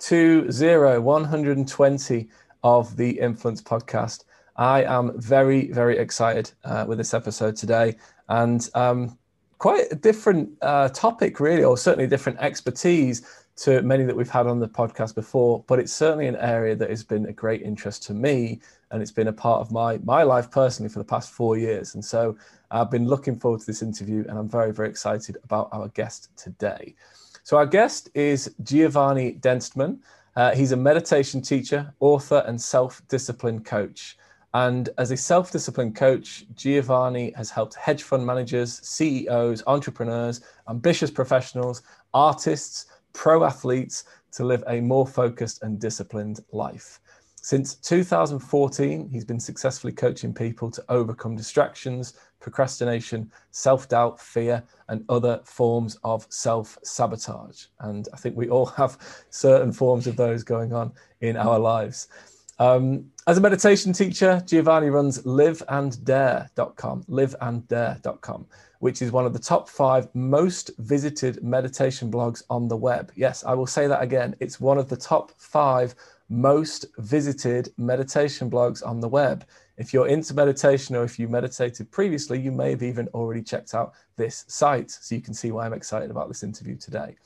to zero, 120 of the Influence podcast. I am very, very excited uh, with this episode today and um, quite a different uh, topic, really, or certainly different expertise to many that we've had on the podcast before. But it's certainly an area that has been a great interest to me and it's been a part of my, my life personally for the past four years. And so I've been looking forward to this interview and I'm very, very excited about our guest today. So, our guest is Giovanni Dienstmann. Uh, he's a meditation teacher, author, and self discipline coach. And as a self discipline coach, Giovanni has helped hedge fund managers, CEOs, entrepreneurs, ambitious professionals, artists, pro athletes to live a more focused and disciplined life. Since 2014, he's been successfully coaching people to overcome distractions, procrastination, self doubt, fear, and other forms of self sabotage. And I think we all have certain forms of those going on in our lives. Um, as a meditation teacher, Giovanni runs liveanddare.com, liveanddare.com, which is one of the top five most visited meditation blogs on the web. Yes, I will say that again. It's one of the top five most visited meditation blogs on the web. If you're into meditation or if you meditated previously, you may have even already checked out this site. So you can see why I'm excited about this interview today.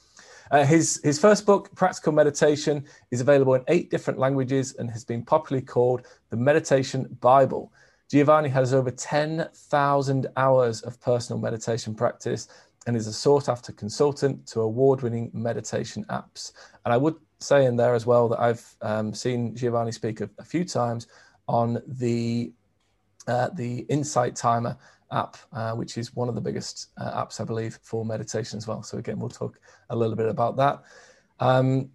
Uh, his, his first book, Practical Meditation, is available in eight different languages and has been popularly called the Meditation Bible. Giovanni has over 10,000 hours of personal meditation practice and is a sought after consultant to award winning meditation apps. And I would say in there as well that I've um, seen Giovanni speak a, a few times on the uh, the Insight Timer app, uh, which is one of the biggest uh, apps, I believe, for meditation as well. So again, we'll talk a little bit about that. Um,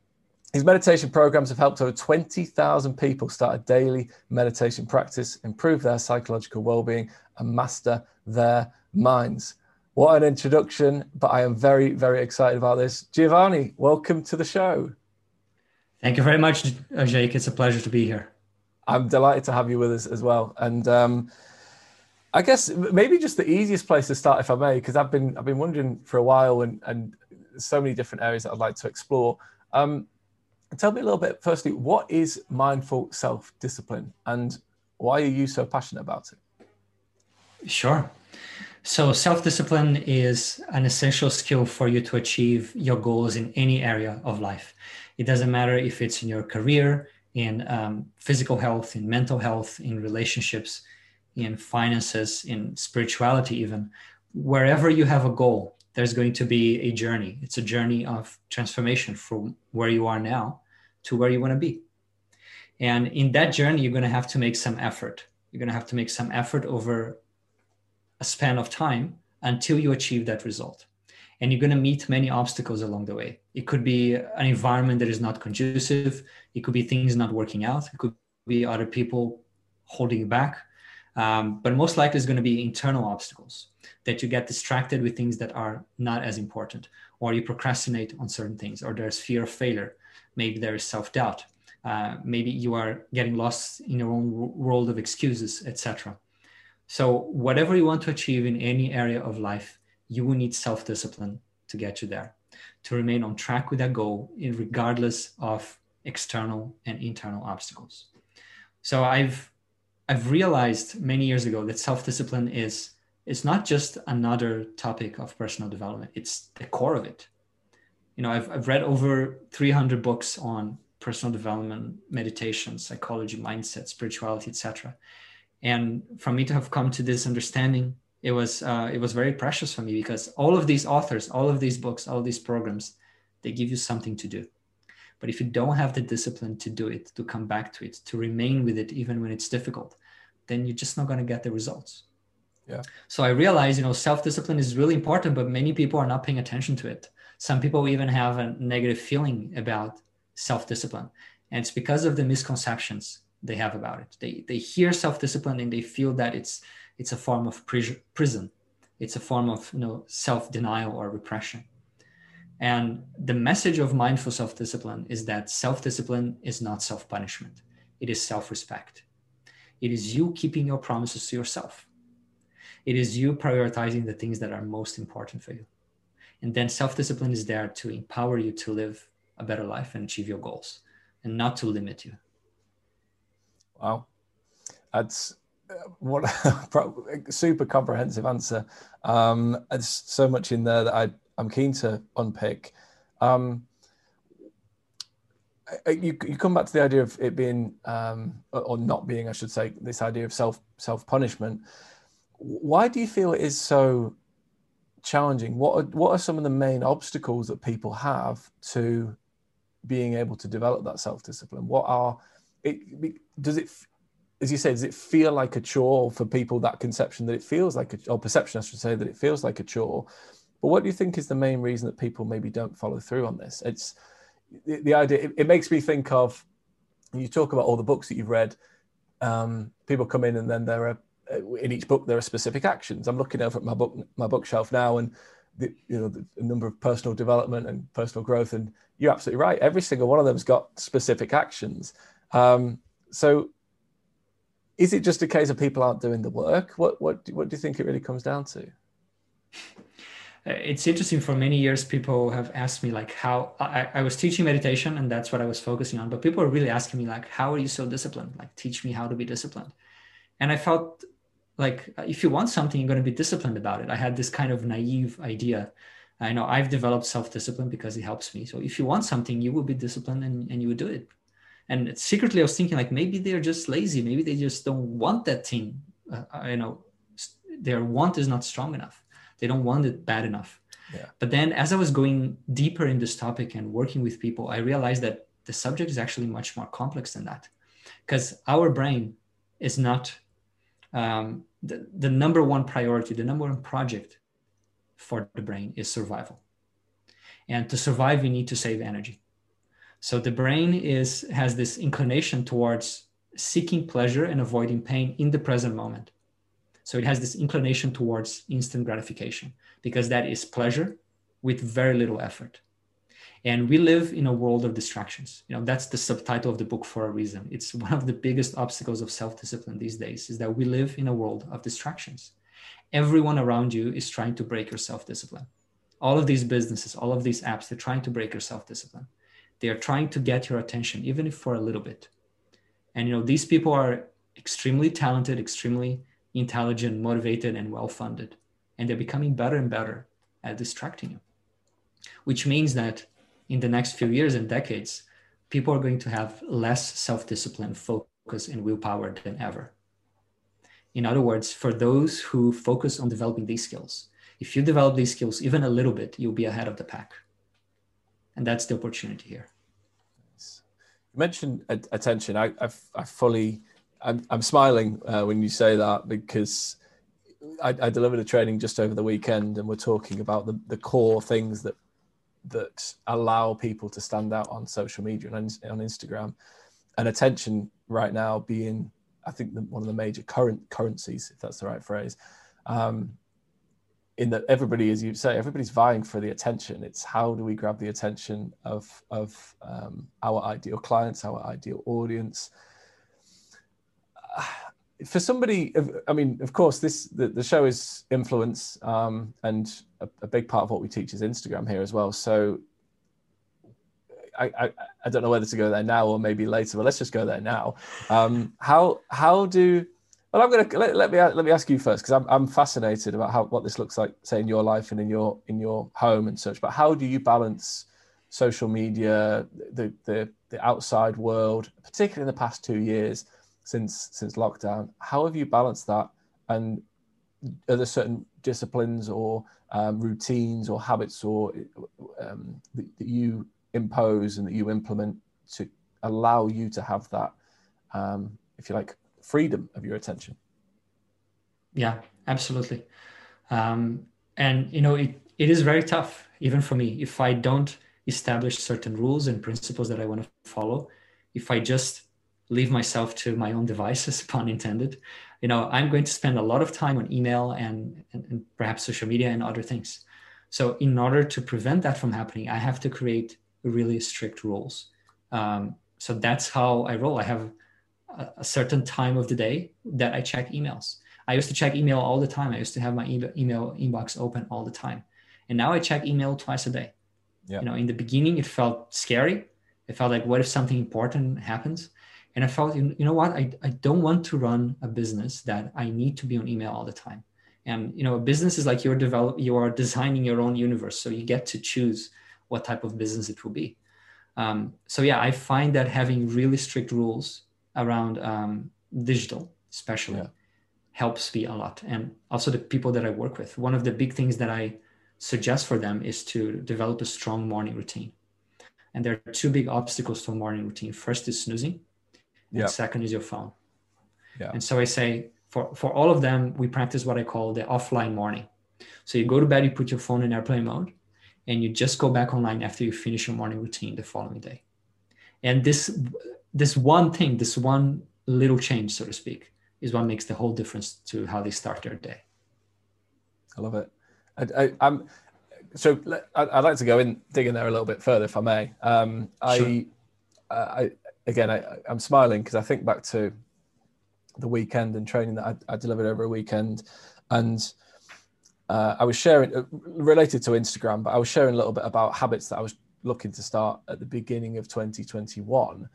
his meditation programs have helped over 20,000 people start a daily meditation practice, improve their psychological well-being, and master their minds. What an introduction, but I am very, very excited about this. Giovanni, welcome to the show. Thank you very much, Jake. It's a pleasure to be here. I'm delighted to have you with us as well. And um, I guess maybe just the easiest place to start, if I may, because I've been I've been wondering for a while, and and so many different areas that I'd like to explore. Um, tell me a little bit. Firstly, what is mindful self discipline, and why are you so passionate about it? Sure. So, self discipline is an essential skill for you to achieve your goals in any area of life. It doesn't matter if it's in your career, in um, physical health, in mental health, in relationships, in finances, in spirituality, even. Wherever you have a goal, there's going to be a journey. It's a journey of transformation from where you are now to where you want to be. And in that journey, you're going to have to make some effort. You're going to have to make some effort over a span of time until you achieve that result and you're going to meet many obstacles along the way. It could be an environment that is not conducive. It could be things not working out. It could be other people holding you back. Um, but most likely, it's going to be internal obstacles that you get distracted with things that are not as important, or you procrastinate on certain things, or there's fear of failure. Maybe there is self doubt. Uh, maybe you are getting lost in your own world of excuses, etc. So, whatever you want to achieve in any area of life, you will need self discipline to get you there, to remain on track with that goal, regardless of external and internal obstacles. So I've I've realized many years ago that self discipline is is not just another topic of personal development; it's the core of it. You know, I've I've read over 300 books on personal development, meditation, psychology, mindset, spirituality, etc. And for me to have come to this understanding it was uh, it was very precious for me because all of these authors all of these books all of these programs they give you something to do. But if you don't have the discipline to do it to come back to it to remain with it even when it's difficult then you're just not going to get the results. Yeah. So i realize you know self-discipline is really important but many people are not paying attention to it. Some people even have a negative feeling about self-discipline. And it's because of the misconceptions they have about it. They they hear self-discipline and they feel that it's it's a form of prison. It's a form of you know self-denial or repression. And the message of mindful self-discipline is that self-discipline is not self-punishment. It is self-respect. It is you keeping your promises to yourself. It is you prioritizing the things that are most important for you. And then self-discipline is there to empower you to live a better life and achieve your goals and not to limit you. Wow. That's what a super comprehensive answer. Um, there's so much in there that I, I'm keen to unpick. Um, you, you come back to the idea of it being um, or not being, I should say, this idea of self self punishment. Why do you feel it is so challenging? What are, what are some of the main obstacles that people have to being able to develop that self discipline? What are it? Does it as you say, does it feel like a chore for people that conception that it feels like a or perception, I should say, that it feels like a chore? But what do you think is the main reason that people maybe don't follow through on this? It's the, the idea. It, it, makes me think of you talk about all the books that you've read. Um, people come in and then there are in each book there are specific actions. I'm looking over at my book my bookshelf now and the, you know the, the number of personal development and personal growth and you're absolutely right. Every single one of them's got specific actions. Um, so is it just a case of people aren't doing the work? What what what do you think it really comes down to? Uh, it's interesting. For many years, people have asked me like how I, I was teaching meditation, and that's what I was focusing on. But people are really asking me like, how are you so disciplined? Like, teach me how to be disciplined. And I felt like if you want something, you're going to be disciplined about it. I had this kind of naive idea. I know I've developed self discipline because it helps me. So if you want something, you will be disciplined and, and you would do it and secretly i was thinking like maybe they're just lazy. Maybe they just don't want that thing. Uh, you know their want is not strong enough. They don't want it bad enough. Yeah. but then as i was going deeper in this topic and working with people i realized that the subject is actually much more complex than that. Because our brain is not um, the, the number one priority the number one project for the brain is survival. And to survive we need to save energy so the brain is has this inclination towards seeking pleasure and avoiding pain in the present moment. So it has this inclination towards instant gratification because that is pleasure with very little effort. And we live in a world of distractions. You know, that's the subtitle of the book for a reason. It's one of the biggest obstacles of self-discipline these days is that we live in a world of distractions. Everyone around you is trying to break your self-discipline. All of these businesses, all of these apps, they're trying to break your self-discipline they are trying to get your attention even if for a little bit. And you know these people are extremely talented extremely intelligent motivated and well funded and they're becoming better and better at distracting you which means that in the next few years and decades people are going to have less self-discipline focus and willpower than ever. In other words for those who focus on developing these skills if you develop these skills even a little bit you'll be ahead of the pack and that's the opportunity here. You mentioned attention. I, I, I fully, I'm, I'm smiling uh, when you say that because I, I, delivered a training just over the weekend, and we're talking about the, the core things that that allow people to stand out on social media and on Instagram, and attention right now being, I think, the, one of the major current currencies, if that's the right phrase. Um, in that everybody, as you say, everybody's vying for the attention. It's how do we grab the attention of of um, our ideal clients, our ideal audience. for somebody, I mean, of course, this the, the show is influence, um, and a, a, big part of what we teach is Instagram here as well. So, I, I, I don't know whether to go there now or maybe later, but let's just go there now. Um, how how do well, I'm gonna let, let me let me ask you first because I'm I'm fascinated about how what this looks like, say in your life and in your in your home and such. But how do you balance social media, the the the outside world, particularly in the past two years since since lockdown? How have you balanced that? And are there certain disciplines or um, routines or habits or um, that, that you impose and that you implement to allow you to have that, um, if you like, freedom of your attention. Yeah, absolutely. Um, and you know, it, it is very tough, even for me, if I don't establish certain rules and principles that I want to follow. If I just leave myself to my own devices, pun intended, you know, I'm going to spend a lot of time on email and, and, and perhaps social media and other things. So, in order to prevent that from happening, I have to create really strict rules. Um, so that's how I roll. I have a, certain time of the day that I check emails. I used to check email all the time. I used to have my email inbox open all the time. And now I check email twice a day. Yeah. You know, in the beginning, it felt scary. It felt like, what if something important happens? And I felt, you know what? I, I don't want to run a business that I need to be on email all the time. And you know, a business is like you're develop, you are designing your own universe, so you get to choose what type of business it will be. Um, so yeah, I find that having really strict rules around um, digital, especially, yeah. helps me a lot. And also the people that I work with. One of the big things that I suggest for them is to develop a strong morning routine. And there are two big obstacles to a morning routine. First is snoozing, yeah. and second is your phone. Yeah. And so I say for, for all of them, we practice what I call the offline morning. So you go to bed, you put your phone in airplane mode, and you just go back online after you finish your morning routine the following day. And this this one thing, this one little change, so to speak, is what makes the whole difference to how they start their day. I love it. I, am so I'd like to go in dig in there a little bit further, if I may. Um, I, I again, I, am smiling because I think back to the weekend and training that I, I delivered over a weekend, and uh, I was sharing uh, related to Instagram, but I was sharing a little bit about habits that I was looking to start at the beginning of 2021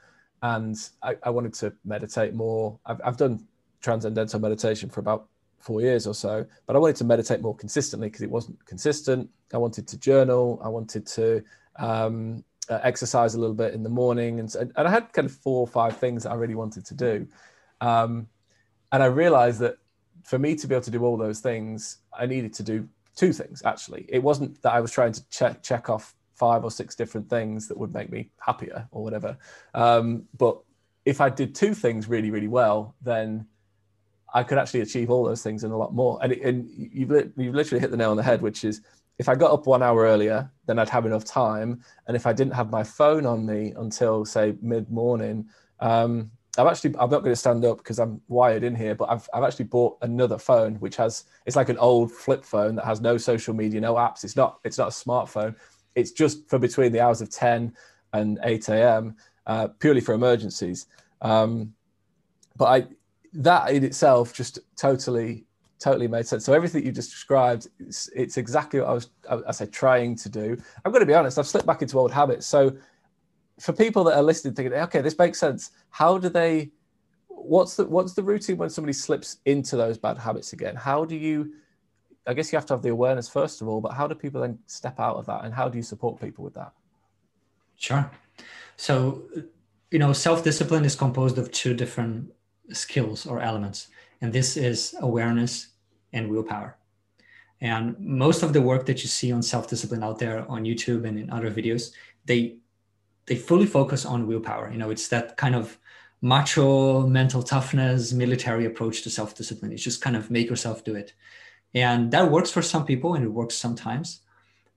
and I, I wanted to meditate more. I've, I've done transcendental meditation for about four years or so, but I wanted to meditate more consistently because it wasn't consistent. I wanted to journal. I wanted to um, uh, exercise a little bit in the morning, and, and I had kind of four or five things I really wanted to do. Um, and I realized that for me to be able to do all those things, I needed to do two things. Actually, it wasn't that I was trying to check check off five or six different things that would make me happier or whatever. Um, but if I did two things really, really well, then I could actually achieve all those things and a lot more. And, and you've, you've literally hit the nail on the head, which is if I got up one hour earlier, then I'd have enough time. And if I didn't have my phone on me until say mid morning, um, I'm actually I'm not going to stand up because I'm wired in here, but I've I've actually bought another phone which has it's like an old flip phone that has no social media, no apps. It's not it's not a smartphone, it's just for between the hours of 10 and 8 a.m. Uh, purely for emergencies. Um, but I, that in itself just totally, totally made sense. So everything you just described, it's, it's exactly what I was, I, I said, trying to do. I'm going to be honest, I've slipped back into old habits. So for people that are listening, thinking, okay, this makes sense. How do they? What's the what's the routine when somebody slips into those bad habits again? How do you I guess you have to have the awareness first of all, but how do people then step out of that and how do you support people with that? Sure. So, you know, self discipline is composed of two different skills or elements, and this is awareness and willpower. And most of the work that you see on self discipline out there on YouTube and in other videos, they they fully focus on willpower. You know, it's that kind of macho mental toughness military approach to self discipline. It's just kind of make yourself do it and that works for some people and it works sometimes.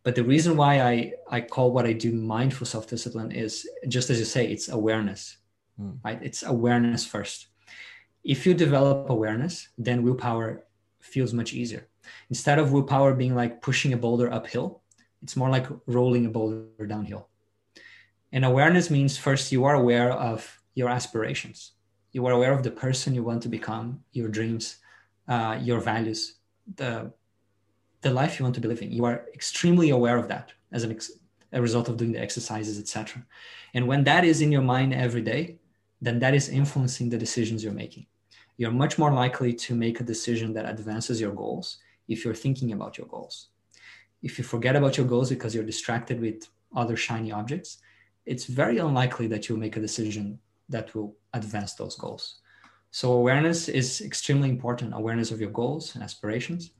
But the reason why i i call what i do mindful self-discipline is just as you say it's awareness mm. right? It's awareness first. If you develop awareness then willpower feels much easier. Instead of willpower being like pushing a boulder uphill it's more like rolling a boulder downhill. And awareness means first you are aware of your aspirations. You are aware of the person you want to become, your dreams, uh, your values, the the life you want to be living. You are extremely aware of that as an ex- a result of doing the exercises, etc. And when that is in your mind every day, then that is influencing the decisions you're making. You're much more likely to make a decision that advances your goals if you're thinking about your goals. If you forget about your goals because you're distracted with other shiny objects, it's very unlikely that you'll make a decision that will advance those goals. So, awareness is extremely important awareness of your goals and aspirations,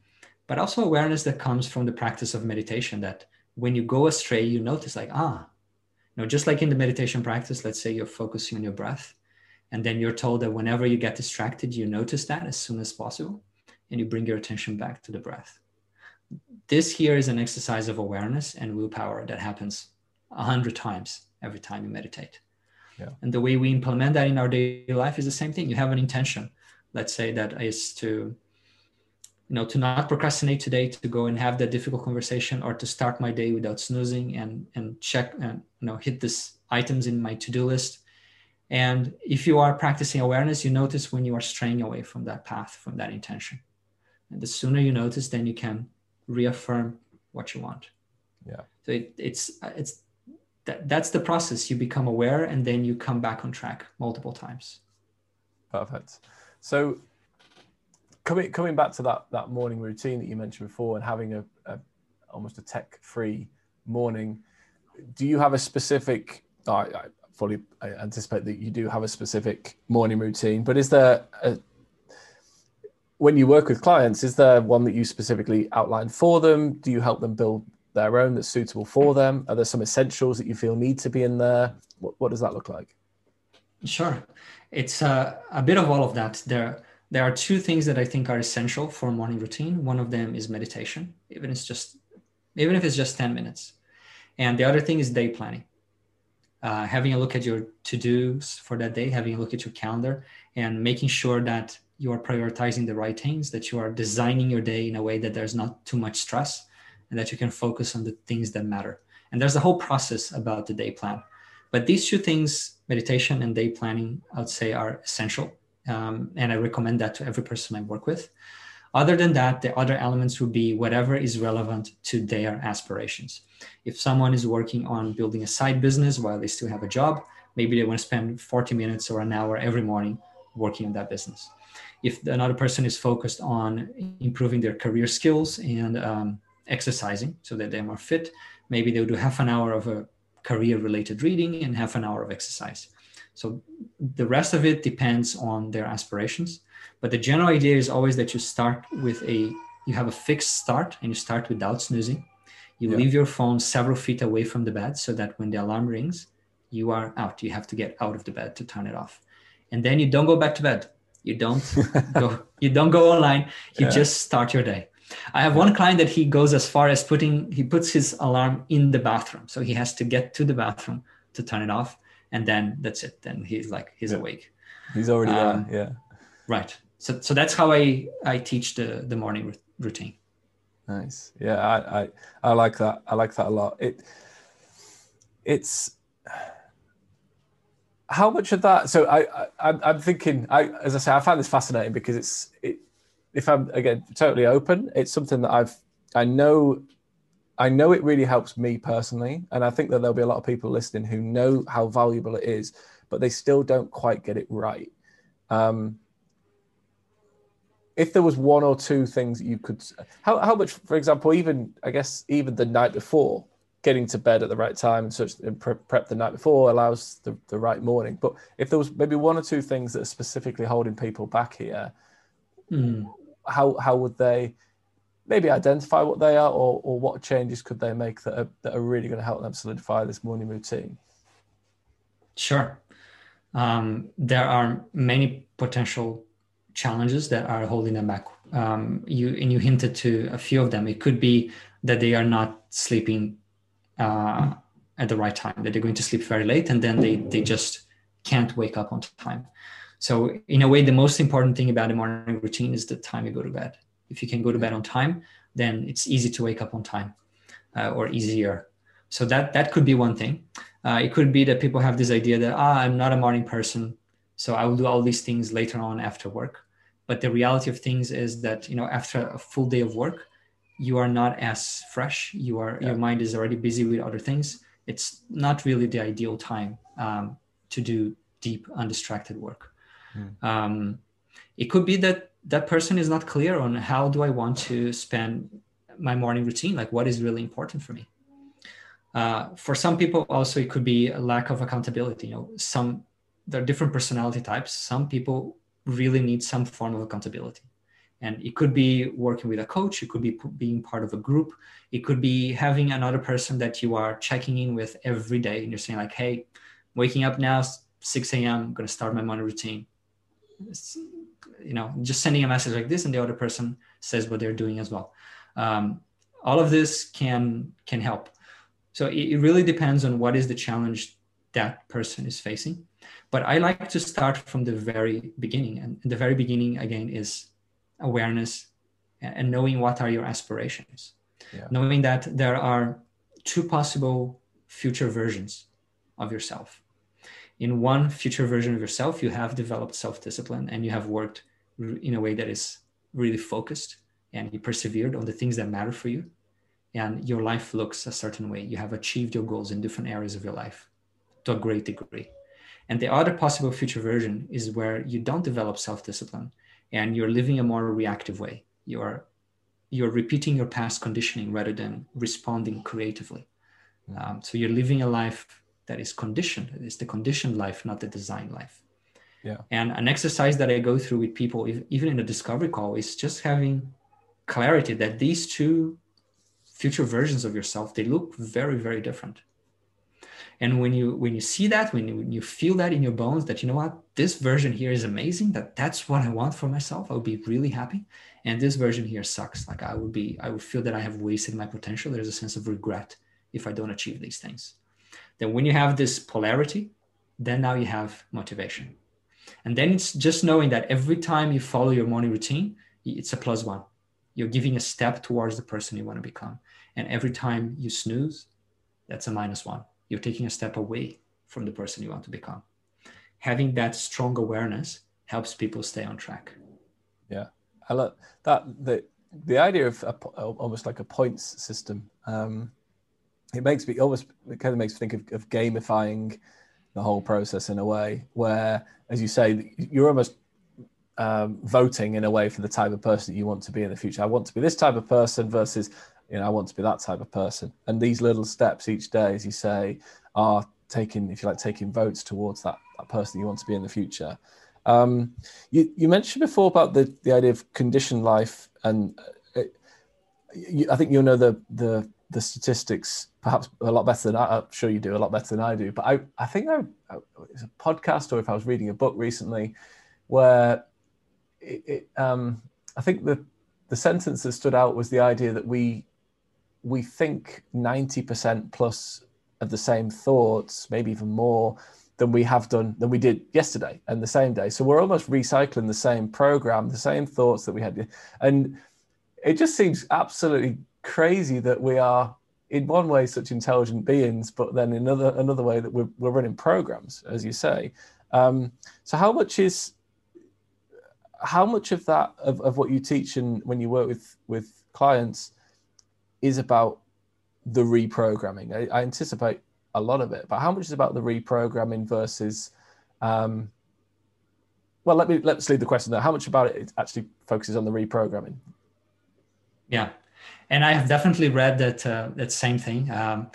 but also awareness that comes from the practice of meditation that when you go astray, you notice, like, ah, you know, just like in the meditation practice, let's say you're focusing on your breath, and then you're told that whenever you get distracted, you notice that as soon as possible, and you bring your attention back to the breath. This here is an exercise of awareness and willpower that happens a hundred times every time you meditate. Yeah. And the way we implement that in our daily life is the same thing. You have an intention. Let's say that is to, you know, to not procrastinate today, to go and have that difficult conversation, or to start my day without snoozing and and check and you know hit this items in my to-do list. And if you are practicing awareness, you notice when you are straying away from that path, from that intention. And the sooner you notice, then you can reaffirm what you want. Yeah. So it, it's it's that, that's the process. You become aware and then you come back on track multiple times. Perfect. So coming coming back to that that morning routine that you mentioned before and having a, a almost a tech free morning, do you have a specific? I, I fully I anticipate that you do have a specific morning routine, but is there a, when you work with clients, is there one that you specifically outline for them? Do you help them build their own that's suitable for them? Are there some essentials that you feel need to be in there? What, what does that look like? Sure. It's uh, a bit of all of that. There, there are two things that I think are essential for morning routine. One of them is meditation, even if it's just, even if it's just 10 minutes. And the other thing is day planning. Uh, having a look at your to-dos for that day, having a look at your calendar and making sure that you are prioritizing the right things, that you are designing your day in a way that there's not too much stress and that you can focus on the things that matter. And there's a whole process about the day plan. But these two things, meditation and day planning, I would say are essential. Um, and I recommend that to every person I work with. Other than that, the other elements would be whatever is relevant to their aspirations. If someone is working on building a side business while they still have a job, maybe they want to spend 40 minutes or an hour every morning working on that business. If another person is focused on improving their career skills and um, exercising so that they're more fit. Maybe they'll do half an hour of a career related reading and half an hour of exercise. So the rest of it depends on their aspirations. But the general idea is always that you start with a, you have a fixed start and you start without snoozing. You yeah. leave your phone several feet away from the bed so that when the alarm rings, you are out. You have to get out of the bed to turn it off. And then you don't go back to bed. You don't go, you don't go online. You yeah. just start your day. I have one client that he goes as far as putting he puts his alarm in the bathroom, so he has to get to the bathroom to turn it off, and then that's it. Then he's like he's yeah. awake. He's already um, there. Yeah. Right. So so that's how I I teach the the morning routine. Nice. Yeah, I, I I like that. I like that a lot. It it's how much of that so i, I i'm thinking i as i say i find this fascinating because it's it, if I'm again totally open, it's something that I've I know I know it really helps me personally, and I think that there'll be a lot of people listening who know how valuable it is, but they still don't quite get it right. Um, if there was one or two things you could, how how much, for example, even I guess even the night before, getting to bed at the right time and such, and prep the night before allows the, the right morning. But if there was maybe one or two things that are specifically holding people back here, mm how how would they maybe identify what they are or, or what changes could they make that are, that are really going to help them solidify this morning routine? Sure. Um, there are many potential challenges that are holding them back. Um, you and you hinted to a few of them. It could be that they are not sleeping uh, at the right time that they're going to sleep very late and then they they just can't wake up on time so, in a way, the most important thing about a morning routine is the time you go to bed. If you can go to bed on time, then it's easy to wake up on time uh, or easier. So, that, that could be one thing. Uh, it could be that people have this idea that, ah, I'm not a morning person. So I will do all these things later on after work. But the reality of things is that, you know, after a full day of work, you are not as fresh. You are yeah. your mind is already busy with other things. It's not really the ideal time um, to do deep, undistracted work. Mm. Um, it could be that that person is not clear on how do I want to spend my morning routine. Like, what is really important for me? Uh, for some people, also it could be a lack of accountability. You know, some there are different personality types. Some people really need some form of accountability and it could be working with a coach it could be being part of a group it could be having another person that you are checking in with every day and you're saying like hey waking up now 6 a.m i'm going to start my morning routine you know just sending a message like this and the other person says what they're doing as well. Um, all of this can can help. So it, it really depends on what is the challenge that person is facing. But i like to start from the very beginning. And the very beginning again is awareness and knowing what are your aspirations. Yeah. knowing that there are two possible future versions of yourself in one future version of yourself you have developed self-discipline and you have worked in a way that is really focused and you persevered on the things that matter for you. And your life looks a certain way. You have achieved your goals in different areas of your life to a great degree. And the other possible future version is where you don't develop self-discipline and you're living a more reactive way. You're you're repeating your past conditioning rather than responding creatively. Um, so you're living a life that is conditioned. It's the conditioned life not the design life. Yeah. And an exercise that i go through with people even in a discovery call is just having clarity that these two future versions of yourself they look very very different. And when you when you see that when you, when you feel that in your bones that you know what this version here is amazing that that's what i want for myself i would be really happy. And this version here sucks. Like i would be i would feel that i have wasted my potential. There's a sense of regret if i don't achieve these things then when you have this polarity then now you have motivation and then it's just knowing that every time you follow your morning routine it's a plus one you're giving a step towards the person you want to become and every time you snooze that's a minus one you're taking a step away from the person you want to become. Having that strong awareness helps people stay on track. Yeah, I love that. The the idea of a, almost like a points system. Um, it makes me almost it kind of makes me think of, of gamifying the whole process in a way where, as you say, you're almost um, voting in a way for the type of person that you want to be in the future. I want to be this type of person versus you know, I want to be that type of person. And these little steps each day, as you say, are taking, if you like, taking votes towards that, that person you want to be in the future. Um, you, you mentioned before about the, the idea of conditioned life, and it, uh, you, I think you'll know the, the the statistics perhaps a lot better than I, I'm sure you do a lot better than I do. But I, I think I, it's a podcast or if I was reading a book recently where it, it um, I think the the sentence that stood out was the idea that we we think 90% plus of the same thoughts, maybe even more than we have done than we did yesterday and the same day. So we're almost recycling the same program, the same thoughts that we had. And it just seems absolutely crazy that we are in one way such intelligent beings, but then another another way that we're, we're running programs, as you say. Um, so how much is how much of that of, of what you teach and when you work with with clients is about the reprogramming. I, I, anticipate a lot of it, but how much is about the reprogramming versus, um, well, let me let's leave the question there. How much about it actually focuses on the reprogramming? Yeah, and I have definitely read that uh, that same thing. Um,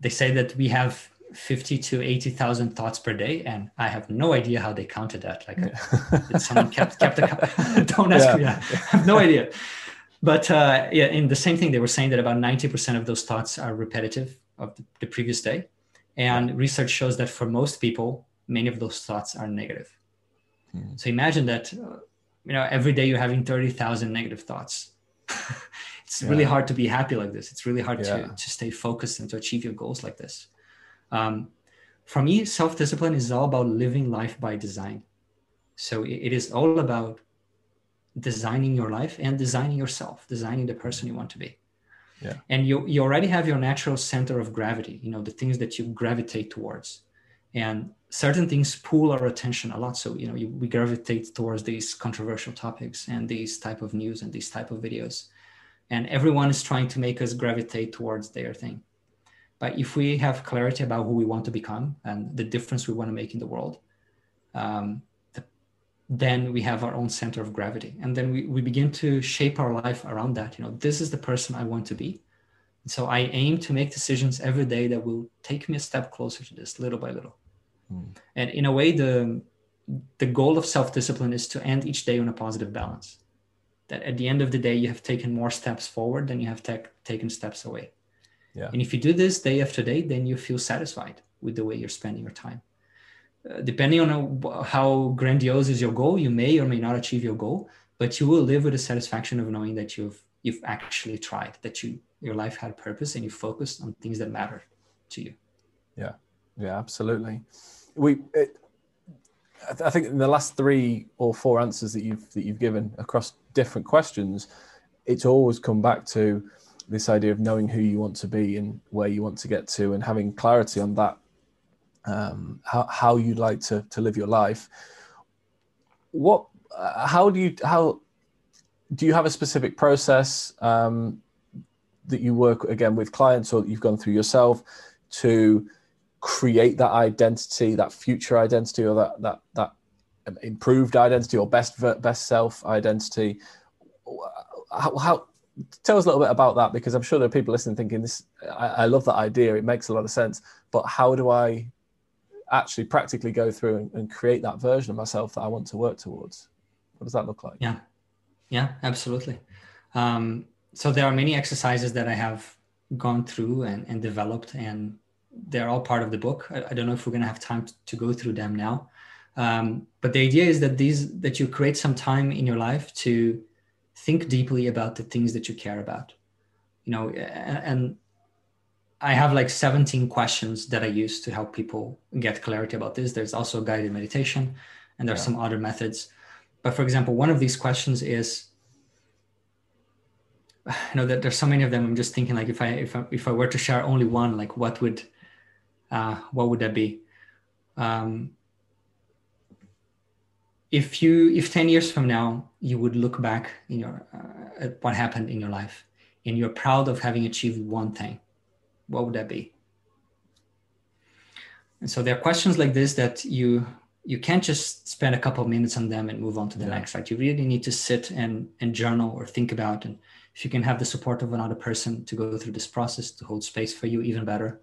they say that we have 50 to 80,000 thoughts per day. And I have no idea how they counted that. Like yeah. someone kept, kept a, don't ask yeah. me. I have no idea but uh, yeah, in the same thing, they were saying that about 90% of those thoughts are repetitive of the, the previous day. And research shows that for most people, many of those thoughts are negative. Hmm. So imagine that, uh, you know, every day you're having 30,000 negative thoughts. it's yeah. really hard to be happy like this. It's really hard yeah. to, to stay focused and to achieve your goals like this. Um, for me, self discipline is all about living life by design. So it, it is all about designing your life and designing yourself, designing the person you want to be. Yeah. And you you already have your natural center of gravity, you know, the things that you gravitate towards. And certain things pull our attention a lot so you know you, we gravitate towards these controversial topics and these type of news and these type of videos and everyone is trying to make us gravitate towards their thing. But if we have clarity about who we want to become and the difference we want to make in the world um, then we have our own center of gravity. And then we, we begin to shape our life around that. You know this is the person i want to be. And so i aim to make decisions every day that will take me a step closer to this little by little. Mm. And in a way, the the goal of self-discipline is to end each day on a positive balance. That at the end of the day, you have taken more steps forward than you have te- taken steps away. Yeah. And if you do this day after day, then you feel satisfied with the way you're spending your time. Uh, depending on how grandiose is your goal, you may or may not achieve your goal, but you will live with the satisfaction of knowing that you've you've actually tried, that you your life had a purpose, and you focused on things that matter to you. Yeah, yeah, absolutely we it, I think in the last three or four answers that you've that you've given across different questions, it's always come back to this idea of knowing who you want to be and where you want to get to, and having clarity on that, um, how how you'd like to to live your life. What? Uh, how do you how do you have a specific process um, that you work again with clients or that you've gone through yourself to create that identity, that future identity, or that that that improved identity or best best self identity. How, how, tell us a little bit about that because I'm sure there are people listening thinking this. I, I love that idea; it makes a lot of sense. But how do I actually practically go through and, and create that version of myself that I want to work towards? What does that look like? Yeah, yeah, absolutely. Um, so there are many exercises that I have gone through and, and developed and they're all part of the book. I, I don't know if we're going to have time to, to, go through them now. Um, but the idea is that these that you create some time in your life to think deeply about the things that you care about. You know, and, I have like 17 questions that I use to help people get clarity about this. There's also guided meditation, and there's yeah. some other methods. But for example, one of these questions is you know that there's so many of them i'm just thinking like if i if I, if I were to share only one like what would uh, what would that be? Um, if you if 10 years from now you would look back in your uh, at what happened in your life and you're proud of having achieved one thing what would that be? And so there are questions like this that you you can't just spend a couple of minutes on them and move on to the yeah. next right? You really need to sit and and journal or think about and if you can have the support of another person to go through this process to hold space for you even better.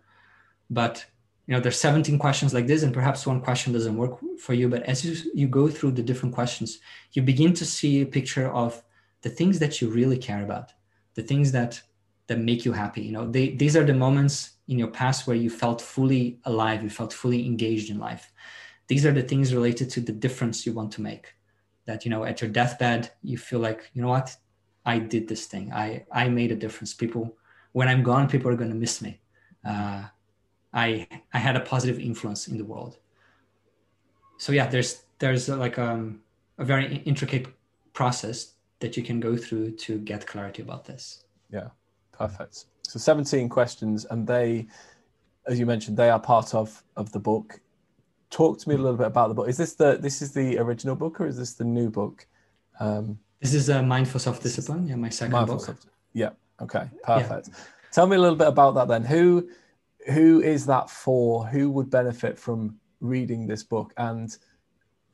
But you know there's 17 questions like this and perhaps one question doesn't work for you but as you, you go through the different questions you begin to see a picture of the things that you really care about the things that that make you happy you know they, these are the moments in your past where you felt fully alive you felt fully engaged in life. These are the things related to the difference you want to make that you know at your deathbed you feel like you know what? I did this thing. I i made a difference. People when i'm gone people are going to miss me. Uh, I I had a positive influence in the world. So yeah, there's there's like um, a very intricate process that you can go through to get clarity about this. Yeah, perfect. So 17 questions, and they, as you mentioned, they are part of of the book. Talk to me a little bit about the book. Is this the this is the original book or is this the new book? Um, this is a mindful self discipline. Yeah, my second book. Self- yeah. Okay. Perfect. Yeah. Tell me a little bit about that then. Who who is that for? Who would benefit from reading this book and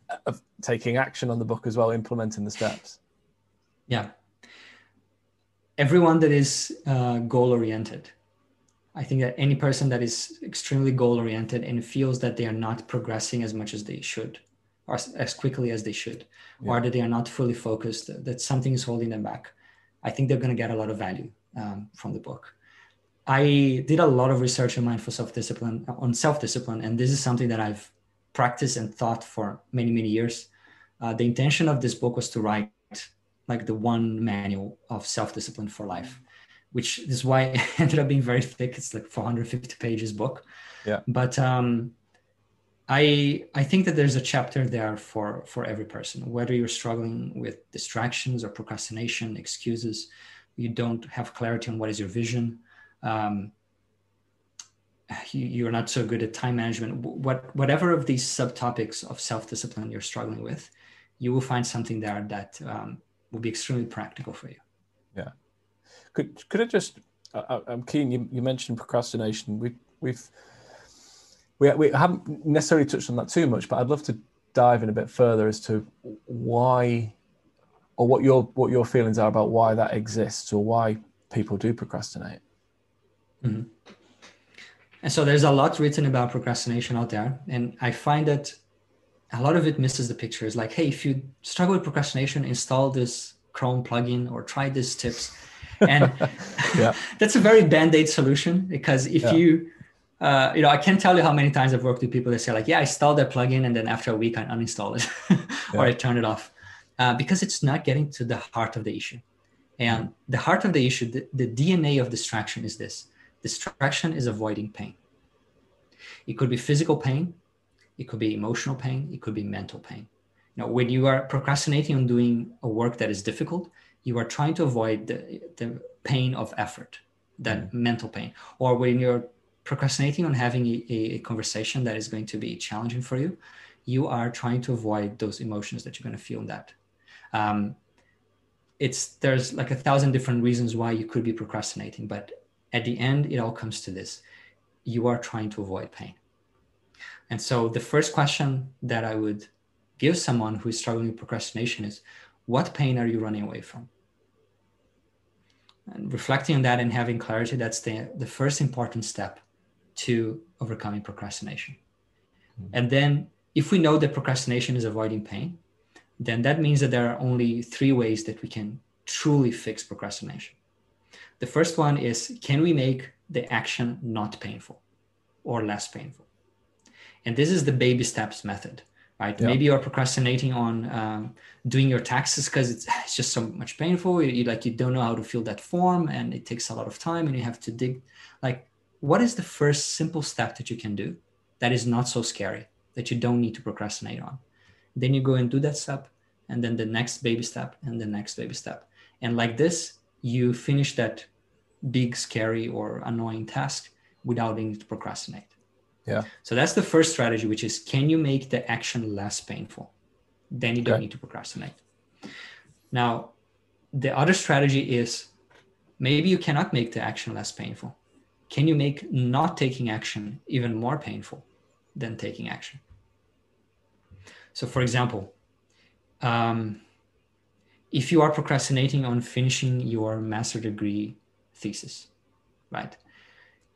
uh, taking action on the book as well, implementing the steps? Yeah. Everyone that is uh, goal oriented. I think that any person that is extremely goal oriented and feels that they are not progressing as much as they should, or as quickly as they should, yeah. or that they are not fully focused, that something is holding them back, I think they're going to get a lot of value um, from the book. I did a lot of research on mindful self-discipline, on self-discipline, and this is something that I've practiced and thought for many, many years. Uh, the intention of this book was to write like the one manual of self-discipline for life, which is why it ended up being very thick. It's like 450 pages book. Yeah. But um, I I think that there's a chapter there for for every person, whether you're struggling with distractions or procrastination, excuses, you don't have clarity on what is your vision um, you, are not so good at time management. What whatever of these subtopics of self-discipline you're struggling with you will find something there that um, will be extremely practical for you. Yeah. Could could i just I, am keen you, you mentioned procrastination. We we've we, we haven't necessarily touched on that too much but i'd love to dive in a bit further as to why or what your what your feelings are about why that exists or why people do procrastinate mm-hmm. And so there's a lot written about procrastination out there. And I find that a lot of it misses the picture. It's like, hey, if you struggle with procrastination, install this Chrome plugin or try these tips. And that's a very band-aid solution because if yeah. you uh, you know, I can't tell you how many times I've worked with people that say like, yeah, I installed that plugin and then after a week I uninstall it or yeah. I turn it off uh, because it's not getting to the heart of the issue. And the heart of the issue, the, the DNA of distraction is this Distraction is avoiding pain. It could be physical pain, it could be emotional pain, it could be mental pain. You know, when you are procrastinating on doing a work that is difficult, you are trying to avoid the, the pain of effort, that mm mental pain. Or when you're procrastinating on having a, a, conversation that is going to be challenging for you, you are trying to avoid those emotions that you're going to feel in that. Um, it's there's like a thousand different reasons why you could be procrastinating, but at the end, it all comes to this you are trying to avoid pain. And so, the first question that I would give someone who is struggling with procrastination is what pain are you running away from? And reflecting on that and having clarity, that's the, the first important step to overcoming procrastination. Mm-hmm. And then, if we know that procrastination is avoiding pain, then that means that there are only three ways that we can truly fix procrastination. The first one is can we make the action not painful or less painful? And this is the baby steps method, right? Yeah. Maybe you're procrastinating on um, doing your taxes because it's, it's just so much painful. You, you like you don't know how to fill that form, and it takes a lot of time, and you have to dig. Like, what is the first simple step that you can do that is not so scary that you don't need to procrastinate on? Then you go and do that step, and then the next baby step, and the next baby step, and like this, you finish that big, scary, or annoying task without needing to procrastinate. Yeah. So that's the first strategy, which is can you make the action less painful? Then you don't need to procrastinate. Now, the other strategy is maybe you cannot make the action less painful. Can you make not taking action even more painful than taking action? So, for example, um, if you are procrastinating on finishing your master degree thesis, right?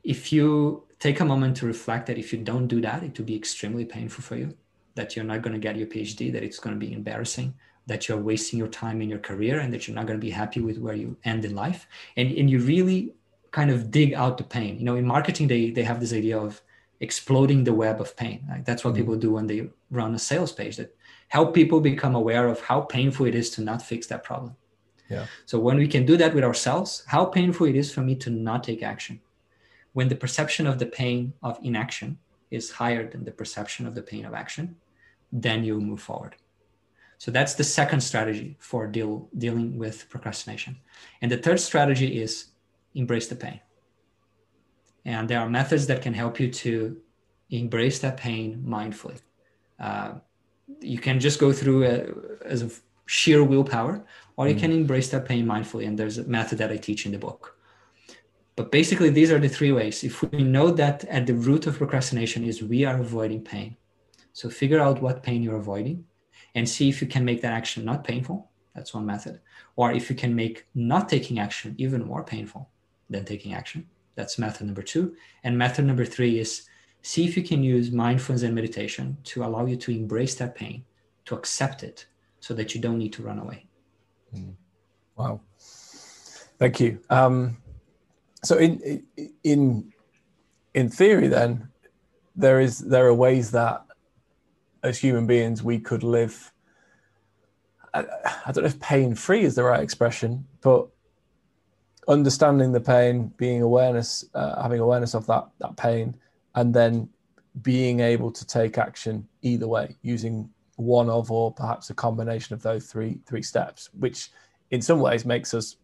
If you take a moment to reflect that if you don't do that, it will be extremely painful for you, that you're not going to get your PhD, that it's going to be embarrassing, that you're wasting your time in your career, and that you're not going to be happy with where you end in life. And, and you really kind of dig out the pain. You know, in marketing, they, they have this idea of exploding the web of pain. Right? That's what mm-hmm. people do when they run a sales page that help people become aware of how painful it is to not fix that problem. Yeah. So when we can do that with ourselves, how painful it is for me to not take action. When the perception of the pain of inaction is higher than the perception of the pain of action, then you move forward. So that's the second strategy for deal, dealing with procrastination. And the third strategy is embrace the pain. And there are methods that can help you to embrace that pain mindfully. Uh, you can just go through a, as a sheer willpower, or you mm. can embrace that pain mindfully. And there's a method that I teach in the book. But basically, these are the three ways. If we know that at the root of procrastination is we are avoiding pain, so figure out what pain you're avoiding and see if you can make that action not painful. That's one method. Or if you can make not taking action even more painful than taking action. That's method number two. And method number three is see if you can use mindfulness and meditation to allow you to embrace that pain, to accept it, so that you don't need to run away. Mm. Wow. Thank you. Um, so in in in theory, then there is there are ways that as human beings we could live. I, I don't know if pain free is the right expression, but understanding the pain, being awareness, uh, having awareness of that that pain, and then being able to take action either way using one of or perhaps a combination of those three three steps which in some ways makes us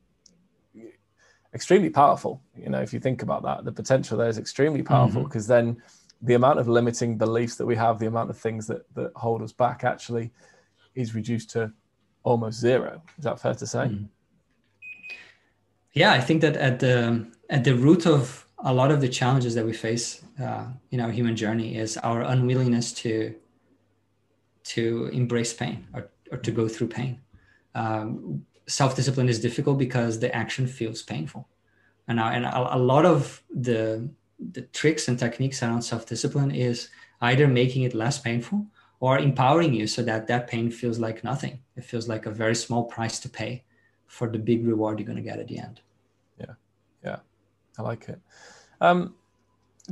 extremely powerful. You know, if you think about that, the potential there is extremely powerful because mm-hmm. then the amount of limiting beliefs that we have, the amount of things that that hold us back, actually is reduced to almost zero. Is that fair to say? Mm. Yeah, I think that at the at the root of a lot of the challenges that we face uh, in our human journey is our unwillingness to to embrace pain or, or to go through pain. Um, self-discipline is difficult because the action feels painful, and, and a, a lot of the the tricks and techniques around self-discipline is either making it less painful or empowering you so that that pain feels like nothing. It feels like a very small price to pay for the big reward you're going to get at the end. I like it. Um,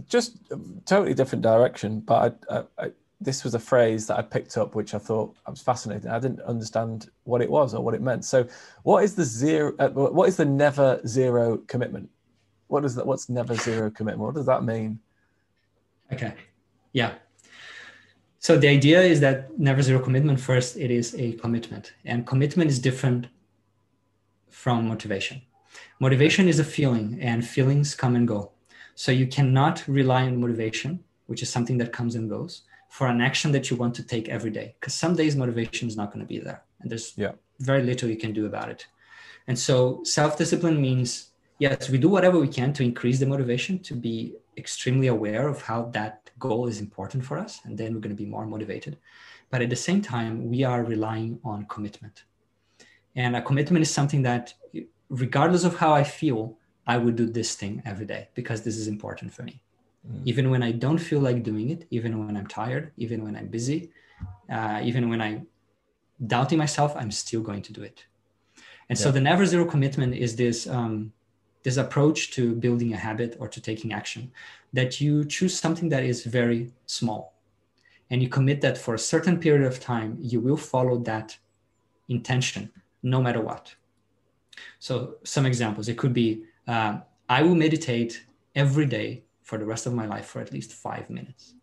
just totally different direction, but I, I, I, this was a phrase that I picked up, which I thought I was fascinating. I didn't understand what it was or what it meant. So, what is the zero? Uh, what is the never zero commitment? What is that? What's never zero commitment? What does that mean? Okay, yeah. So the idea is that never zero commitment. First, it is a commitment, and commitment is different from motivation. Motivation is a feeling, and feelings come and go. So you cannot rely on motivation, which is something that comes and goes, for an action that you want to take every day. Because some days motivation is not going to be there, and there's yeah. very little you can do about it. And so self-discipline means yes, we do whatever we can to increase the motivation, to be extremely aware of how that goal is important for us, and then we're going to be more motivated. But at the same time, we are relying on commitment. And a commitment is something that, regardless of how I feel, I would do this thing every day because this is important for me. Mm. Even when I don't feel like doing it, even when I'm tired, even when I'm busy, uh, even when I'm doubting myself, I'm still going to do it. And yeah. so the never zero commitment is this um, this approach to building a habit or to taking action that you choose something that is very small and you commit that for a certain period of time you will follow that intention no matter what so some examples it could be uh, I will meditate every day for the rest of my life for at least five minutes.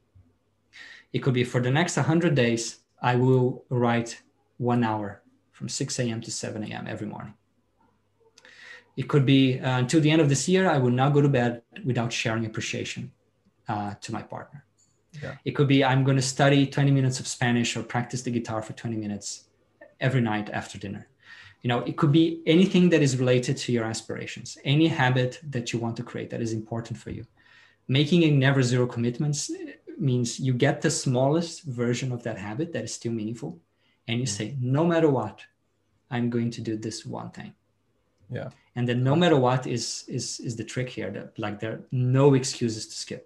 It could be for the next 100 days, I will write one hour from 6 a.m. to 7 a.m. every morning. It could be uh, until the end of this year, I will not go to bed without sharing appreciation uh, to my partner. Yeah. It could be I'm going to study 20 minutes of Spanish or practice the guitar for 20 minutes every night after dinner you know it could be anything that is related to your aspirations any habit that you want to create that is important for you. Making a never zero commitments means you get the smallest version of that habit that is still meaningful and you say no matter what i'm going to do this one thing. Yeah. And then no matter what is is is the trick here that like there are no excuses to skip.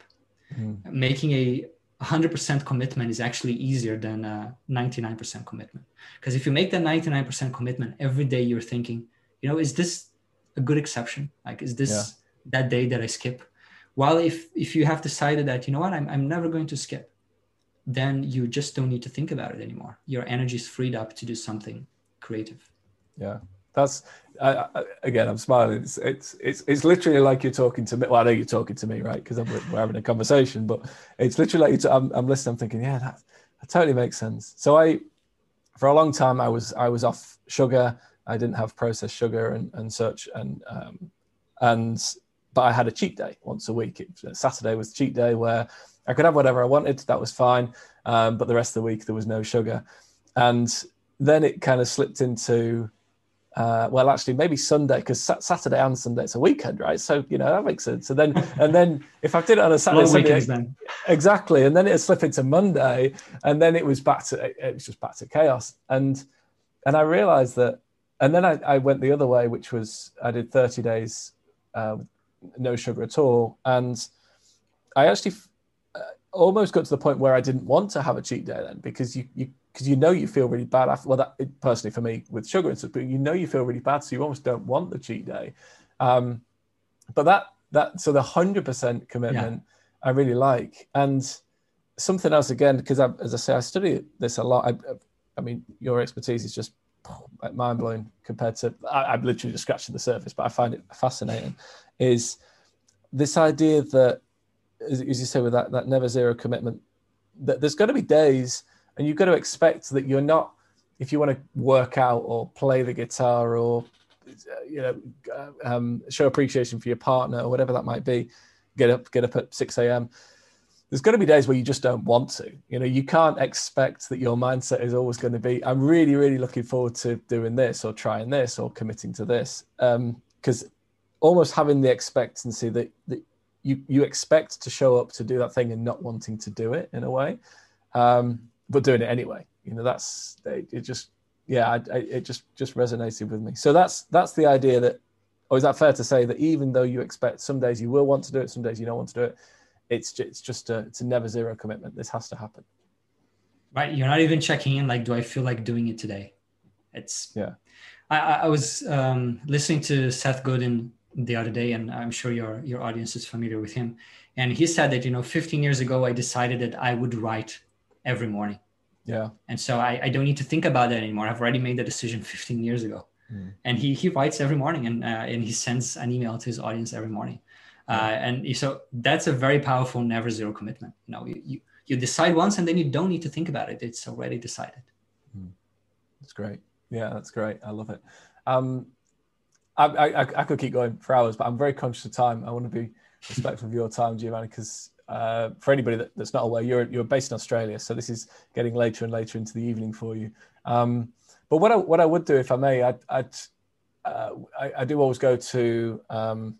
Mm. making a 100% commitment is actually easier than uh, a 99% commitment. Because if you make that 99% commitment every day, you're thinking, you know, is this a good exception? Like, is this yeah. that day that I skip? While if if you have decided that, you know what, I'm, I'm never going to skip, then you just don't need to think about it anymore. Your energy is freed up to do something creative. Yeah that's I, I, again, I'm smiling. It's, it's it's it's literally like you're talking to me. Well, I know you're talking to me, right? Because we're having a conversation, but it's literally like I'm, I'm listening. I'm thinking, yeah, that, that totally makes sense. So I, for a long time, I was I was off sugar. I didn't have processed sugar and, and such, and um, and but I had a cheat day once a week. It, Saturday was cheat day where I could have whatever I wanted. That was fine, um, but the rest of the week there was no sugar, and then it kind of slipped into uh, well, actually, maybe Sunday because Saturday and Sunday it's a weekend, right? So you know that makes sense. And then, and then if I did it on a Saturday, Sunday, weekends, then. exactly, and then it'd slip into Monday, and then it was back to it was just back to chaos. And and I realized that, and then I, I went the other way, which was I did thirty days, uh, no sugar at all, and I actually uh, almost got to the point where I didn't want to have a cheat day then because you you because you know you feel really bad after. Well, that personally for me with sugar and stuff, but you know you feel really bad, so you almost don't want the cheat day. Um, but that that so the hundred percent commitment yeah. I really like, and something else again because as I say I study this a lot. I, I mean, your expertise is just mind blowing compared to I, am literally just scratching the surface, but I find it fascinating. Is this idea that, as, as you say, with that that never zero commitment, that there's going to be days and you've got to expect that you're not if you want to work out or play the guitar or you know, uh, um, show appreciation for your partner or whatever that might be. Get up, get up at six a.m. There's going to be days where you just don't want to. You know, you can't expect that your mindset is always going to be, "I'm really, really looking forward to doing this or trying this or committing to this," because um, almost having the expectancy that that you you expect to show up to do that thing and not wanting to do it in a way, um, but doing it anyway. You know, that's it, it just yeah, I, I, it just just resonated with me. So that's that's the idea that, or is that fair to say that even though you expect some days you will want to do it, some days you don't want to do it, it's just, it's just a it's a never zero commitment. This has to happen. Right, you're not even checking in. Like, do I feel like doing it today? It's yeah. I, I was um, listening to Seth Godin the other day, and I'm sure your your audience is familiar with him. And he said that you know, 15 years ago, I decided that I would write every morning. Yeah. And so I, I don't need to think about that anymore. I've already made the decision 15 years ago. Mm. And he he writes every morning, and uh, and he sends an email to his audience every morning. Uh, and so that's a very powerful never zero commitment. You know, you, you, you decide once, and then you don't need to think about it. It's already decided. Mm. That's great. Yeah, that's great. I love it. Um, I, I, I could keep going for hours, but I'm very conscious of time. I want to be respectful of your time, Giovanni, because uh, for anybody that, that's not aware, you're you're based in Australia, so this is getting later and later into the evening for you. Um, but what I what I would do, if I may, I'd, I'd uh, I, I, do always go to um,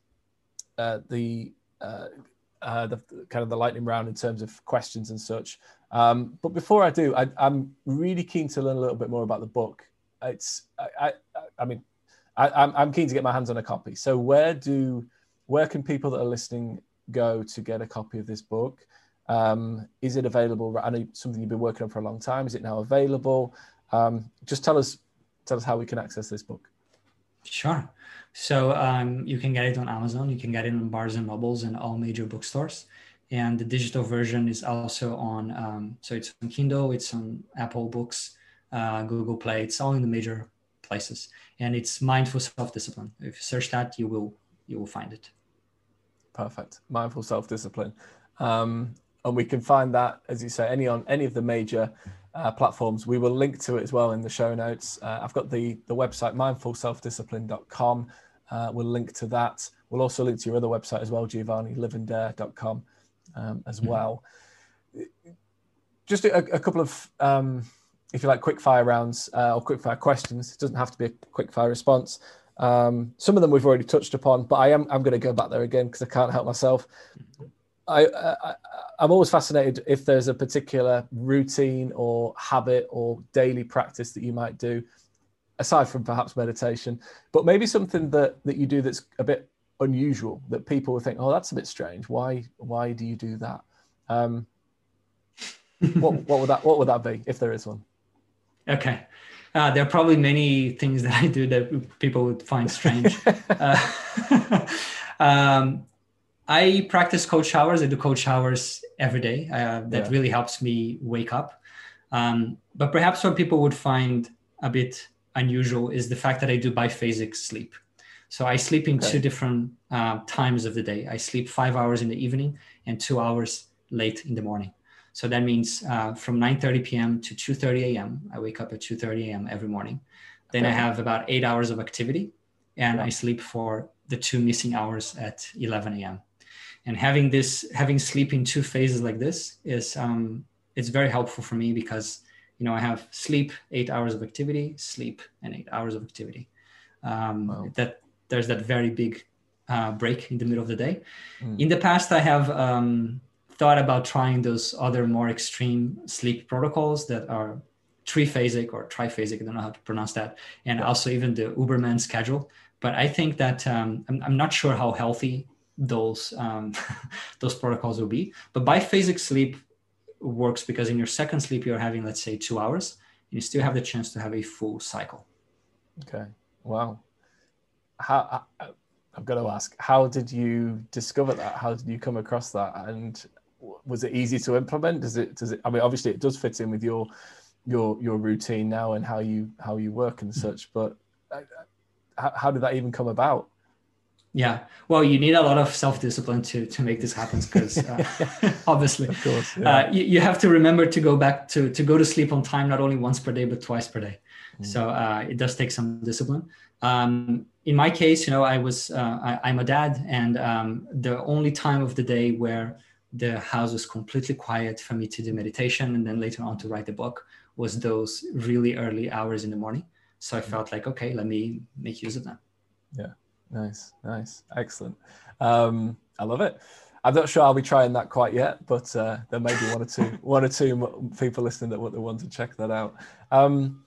uh, the, uh, uh, the kind of the lightning round in terms of questions and such. Um, but before I do, I, am really keen to learn a little bit more about the book. It's I, I, I mean I, am I'm keen to get my hands on a copy. So where do where can people that are listening go to get a copy of this book? Um, is it available? I know something you've been working on for a long time. Is it now available? Um, just tell us tell us how we can access this book. Sure. So um, you can get it on Amazon. You can get it on Barnes and Nobles and all major bookstores. And the digital version is also on. Um, so it's on Kindle. It's on Apple Books, uh, Google Play. It's all in the major places and it's mindful self-discipline if you search that you will you will find it perfect. Mindful self-discipline. Um, and we can find that as you say any on any of the major uh, platforms. We will link to it as well in the show notes. Uh, i've got the the website mindfulselfdiscipline.com uh, we'll link to that. We'll also link to your other website as well giovannilivandare.com um, as mm-hmm. well. Just a, a couple of um, if you like, quick fire rounds uh, or quick fire questions. It doesn't have to be a quick fire response. Um, some of them we've already touched upon, but I am I'm going to go back there again because I can't help myself. I, I I'm always fascinated if there's a particular routine or habit or daily practice that you might do, aside from perhaps meditation, but maybe something that that you do that's a bit unusual that people will think, oh, that's a bit strange. Why why do you do that? Um, what what would that what would that be if there is one? Okay. Uh, there are probably many things that I do that people would find strange. uh, um, I practice cold showers. I do cold showers every day. Uh, that yeah. really helps me wake up. Um, but perhaps what people would find a bit unusual is the fact that I do biphasic sleep. So I sleep in okay. two different uh, times of the day. I sleep five hours in the evening and two hours late in the morning. So that means uh, from 9:30 p.m. to 2:30 a.m. I wake up at 2:30 a.m. every morning. Then okay. I have about eight hours of activity, and yeah. I sleep for the two missing hours at 11 a.m. And having this, having sleep in two phases like this is, um, it's very helpful for me because you know I have sleep, eight hours of activity, sleep, and eight hours of activity. Um, wow. That there's that very big uh, break in the middle of the day. Mm. In the past, I have um, thought about trying those other more extreme sleep protocols that are triphasic or triphasic. I don't know how to pronounce that. And also even the Uberman schedule. But I think that um, I'm, I'm, not sure how healthy those um, those protocols will be. But biphasic sleep works because in your second sleep you're having let's say two hours, and you still have the chance to have a full cycle. Okay. Wow. How I, I've got to ask, how did you discover that? How did you come across that? And was it easy to implement? Does it? Does it? I mean, obviously, it does fit in with your your your routine now and how you how you work and such. But uh, how, how did that even come about? Yeah, well, you need a lot of self discipline to to make this happen because uh, obviously, of course, yeah. uh, you, you have to remember to go back to to go to sleep on time not only once per day but twice per day. Mm. So uh, it does take some discipline. Um, in my case, you know, I was uh, I, am a dad, and um, the only time of the day where the house was completely quiet for me to do meditation and then later on to write the book was those really early hours in the morning. So I mm. felt like, okay, let me make use of them. Yeah, nice, nice, excellent. Um, I love it. I'm not sure I'll be trying that quite yet, but uh, there may be one or two, one or two people listening that want to check that out. Um,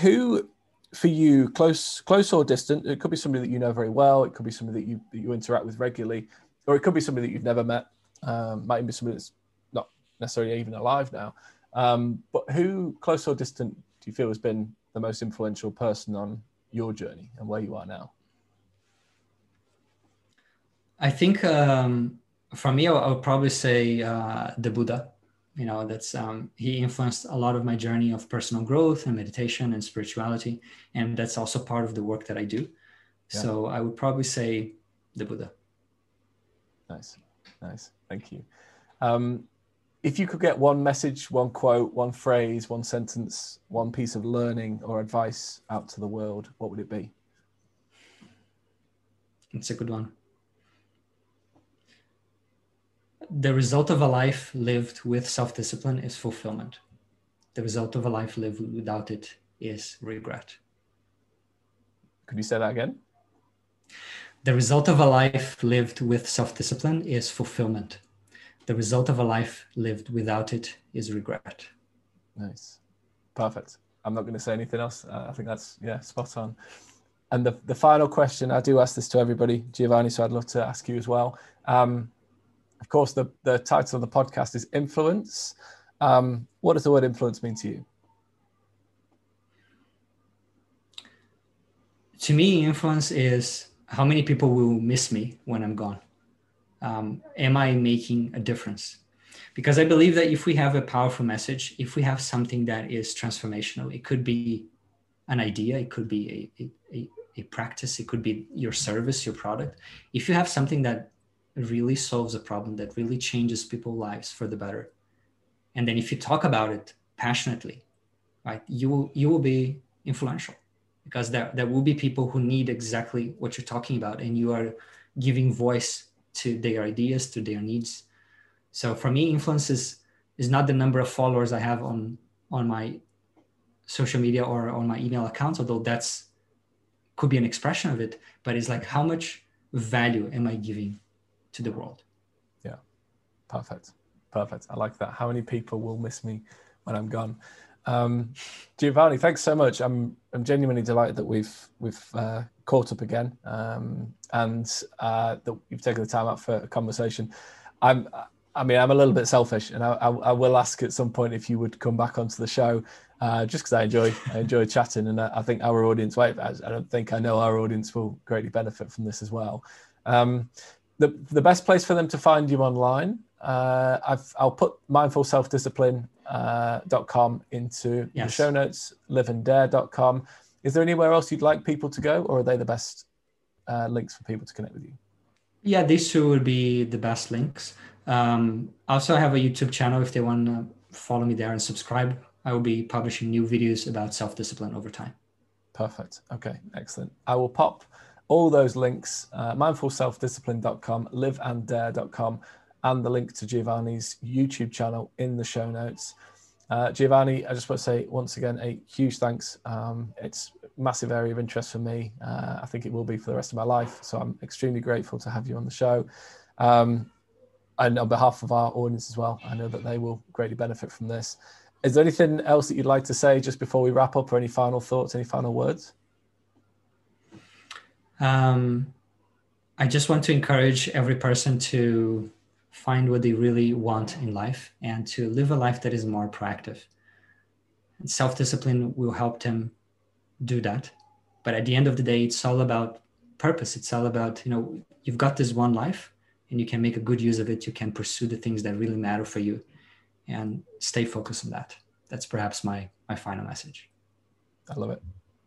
who, for you, close, close or distant? It could be somebody that you know very well. It could be somebody that you that you interact with regularly, or it could be somebody that you've never met. Um, might even be somebody that's not necessarily even alive now. Um, but who, close or distant, do you feel has been the most influential person on your journey and where you are now? I think um, for me, I would probably say uh, the Buddha. You know, that's um, he influenced a lot of my journey of personal growth and meditation and spirituality, and that's also part of the work that I do. Yeah. So I would probably say the Buddha. Nice, nice. Thank you. Um, if you could get one message, one quote, one phrase, one sentence, one piece of learning or advice out to the world, what would it be? It's a good one the result of a life lived with self discipline is fulfillment. The result of a life lived without it is regret. Could you say that again? The result of a life lived with self discipline is fulfillment. The result of a life lived without it is regret. Nice. Perfect. I'm not going to say anything else. Uh, I think that's, yeah, spot on. And the, the final question, I do ask this to everybody, Giovanni, so I'd love to ask you as well. Um, of course, the, the title of the podcast is Influence. Um, what does the word influence mean to you? To me, influence is how many people will miss me when I'm gone. Um, am I making a difference? Because I believe that if we have a powerful message, if we have something that is transformational, it could be an idea, it could be a, a, a practice, it could be your service, your product. If you have something that really solves a problem that really changes people's lives for the better and then if you talk about it passionately right you will you will be influential because there, there will be people who need exactly what you're talking about and you are giving voice to their ideas to their needs so for me influence is, is not the number of followers i have on on my social media or on my email accounts although that's could be an expression of it but it's like how much value am i giving to the world. Yeah, perfect, perfect. I like that. How many people will miss me when I'm gone? Um, Giovanni, thanks so much. I'm I'm genuinely delighted that we've we've uh, caught up again um, and uh, that you've taken the time out for a conversation. I'm I mean I'm a little bit selfish, and I, I, I will ask at some point if you would come back onto the show, uh, just because I enjoy I enjoy chatting, and I, I think our audience. Wait, I, I don't think I know our audience will greatly benefit from this as well. Um, the, the best place for them to find you online, uh, I've, I'll put mindfulselfdiscipline.com uh, into yes. the show notes, liveanddare.com. Is there anywhere else you'd like people to go, or are they the best uh, links for people to connect with you? Yeah, these two would be the best links. Um, I also, have a YouTube channel if they want to follow me there and subscribe. I will be publishing new videos about self discipline over time. Perfect. Okay, excellent. I will pop all those links, uh, mindfulselfdiscipline.com, liveanddare.com, and the link to Giovanni's YouTube channel in the show notes. Uh, Giovanni, I just want to say once again a huge thanks. Um, it's a massive area of interest for me. Uh, I think it will be for the rest of my life. So I'm extremely grateful to have you on the show. Um, and on behalf of our audience as well, I know that they will greatly benefit from this. Is there anything else that you'd like to say just before we wrap up, or any final thoughts, any final words? Um, I just want to encourage every person to find what they really want in life and to live a life that is more proactive. Self discipline will help them do that. But at the end of the day, it's all about purpose. It's all about, you know, you've got this one life and you can make a good use of it. You can pursue the things that really matter for you and stay focused on that. That's perhaps my, my final message. I love it.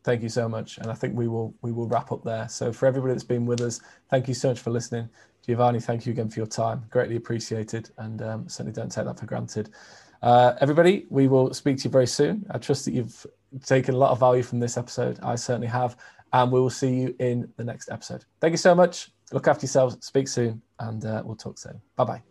Thank you so much. And I think we will we will wrap up there. So for everybody that's been with us, thank you so much for listening. Giovanni, thank you again for your time. Greatly appreciated and um, certainly don't take that for granted. Uh, everybody, we will speak to you very soon. I trust that you've taken a lot of value from this episode. I certainly have. And we will see you in the next episode. Thank you so much. Look after yourselves. Speak soon. And uh, we'll talk soon. Bye bye.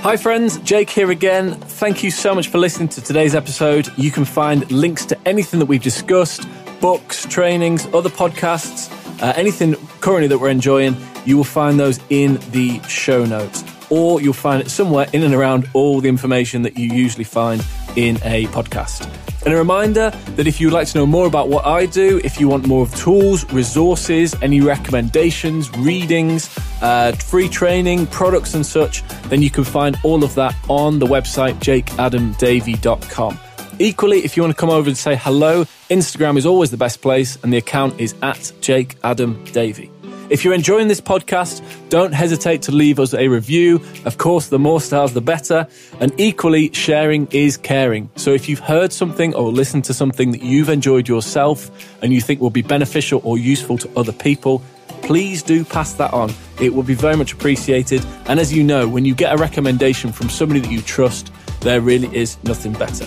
Hi, friends. Jake here again. Thank you so much for listening to today's episode. You can find links to anything that we've discussed books, trainings, other podcasts, uh, anything currently that we're enjoying. You will find those in the show notes, or you'll find it somewhere in and around all the information that you usually find in a podcast. And a reminder that if you'd like to know more about what I do, if you want more of tools, resources, any recommendations, readings, uh, free training, products, and such, then you can find all of that on the website jakeadamdavey.com. Equally, if you want to come over and say hello, Instagram is always the best place, and the account is at Jake Adam Davey. If you're enjoying this podcast, don't hesitate to leave us a review. Of course, the more stars, the better. And equally, sharing is caring. So if you've heard something or listened to something that you've enjoyed yourself and you think will be beneficial or useful to other people, please do pass that on. It will be very much appreciated. And as you know, when you get a recommendation from somebody that you trust, there really is nothing better.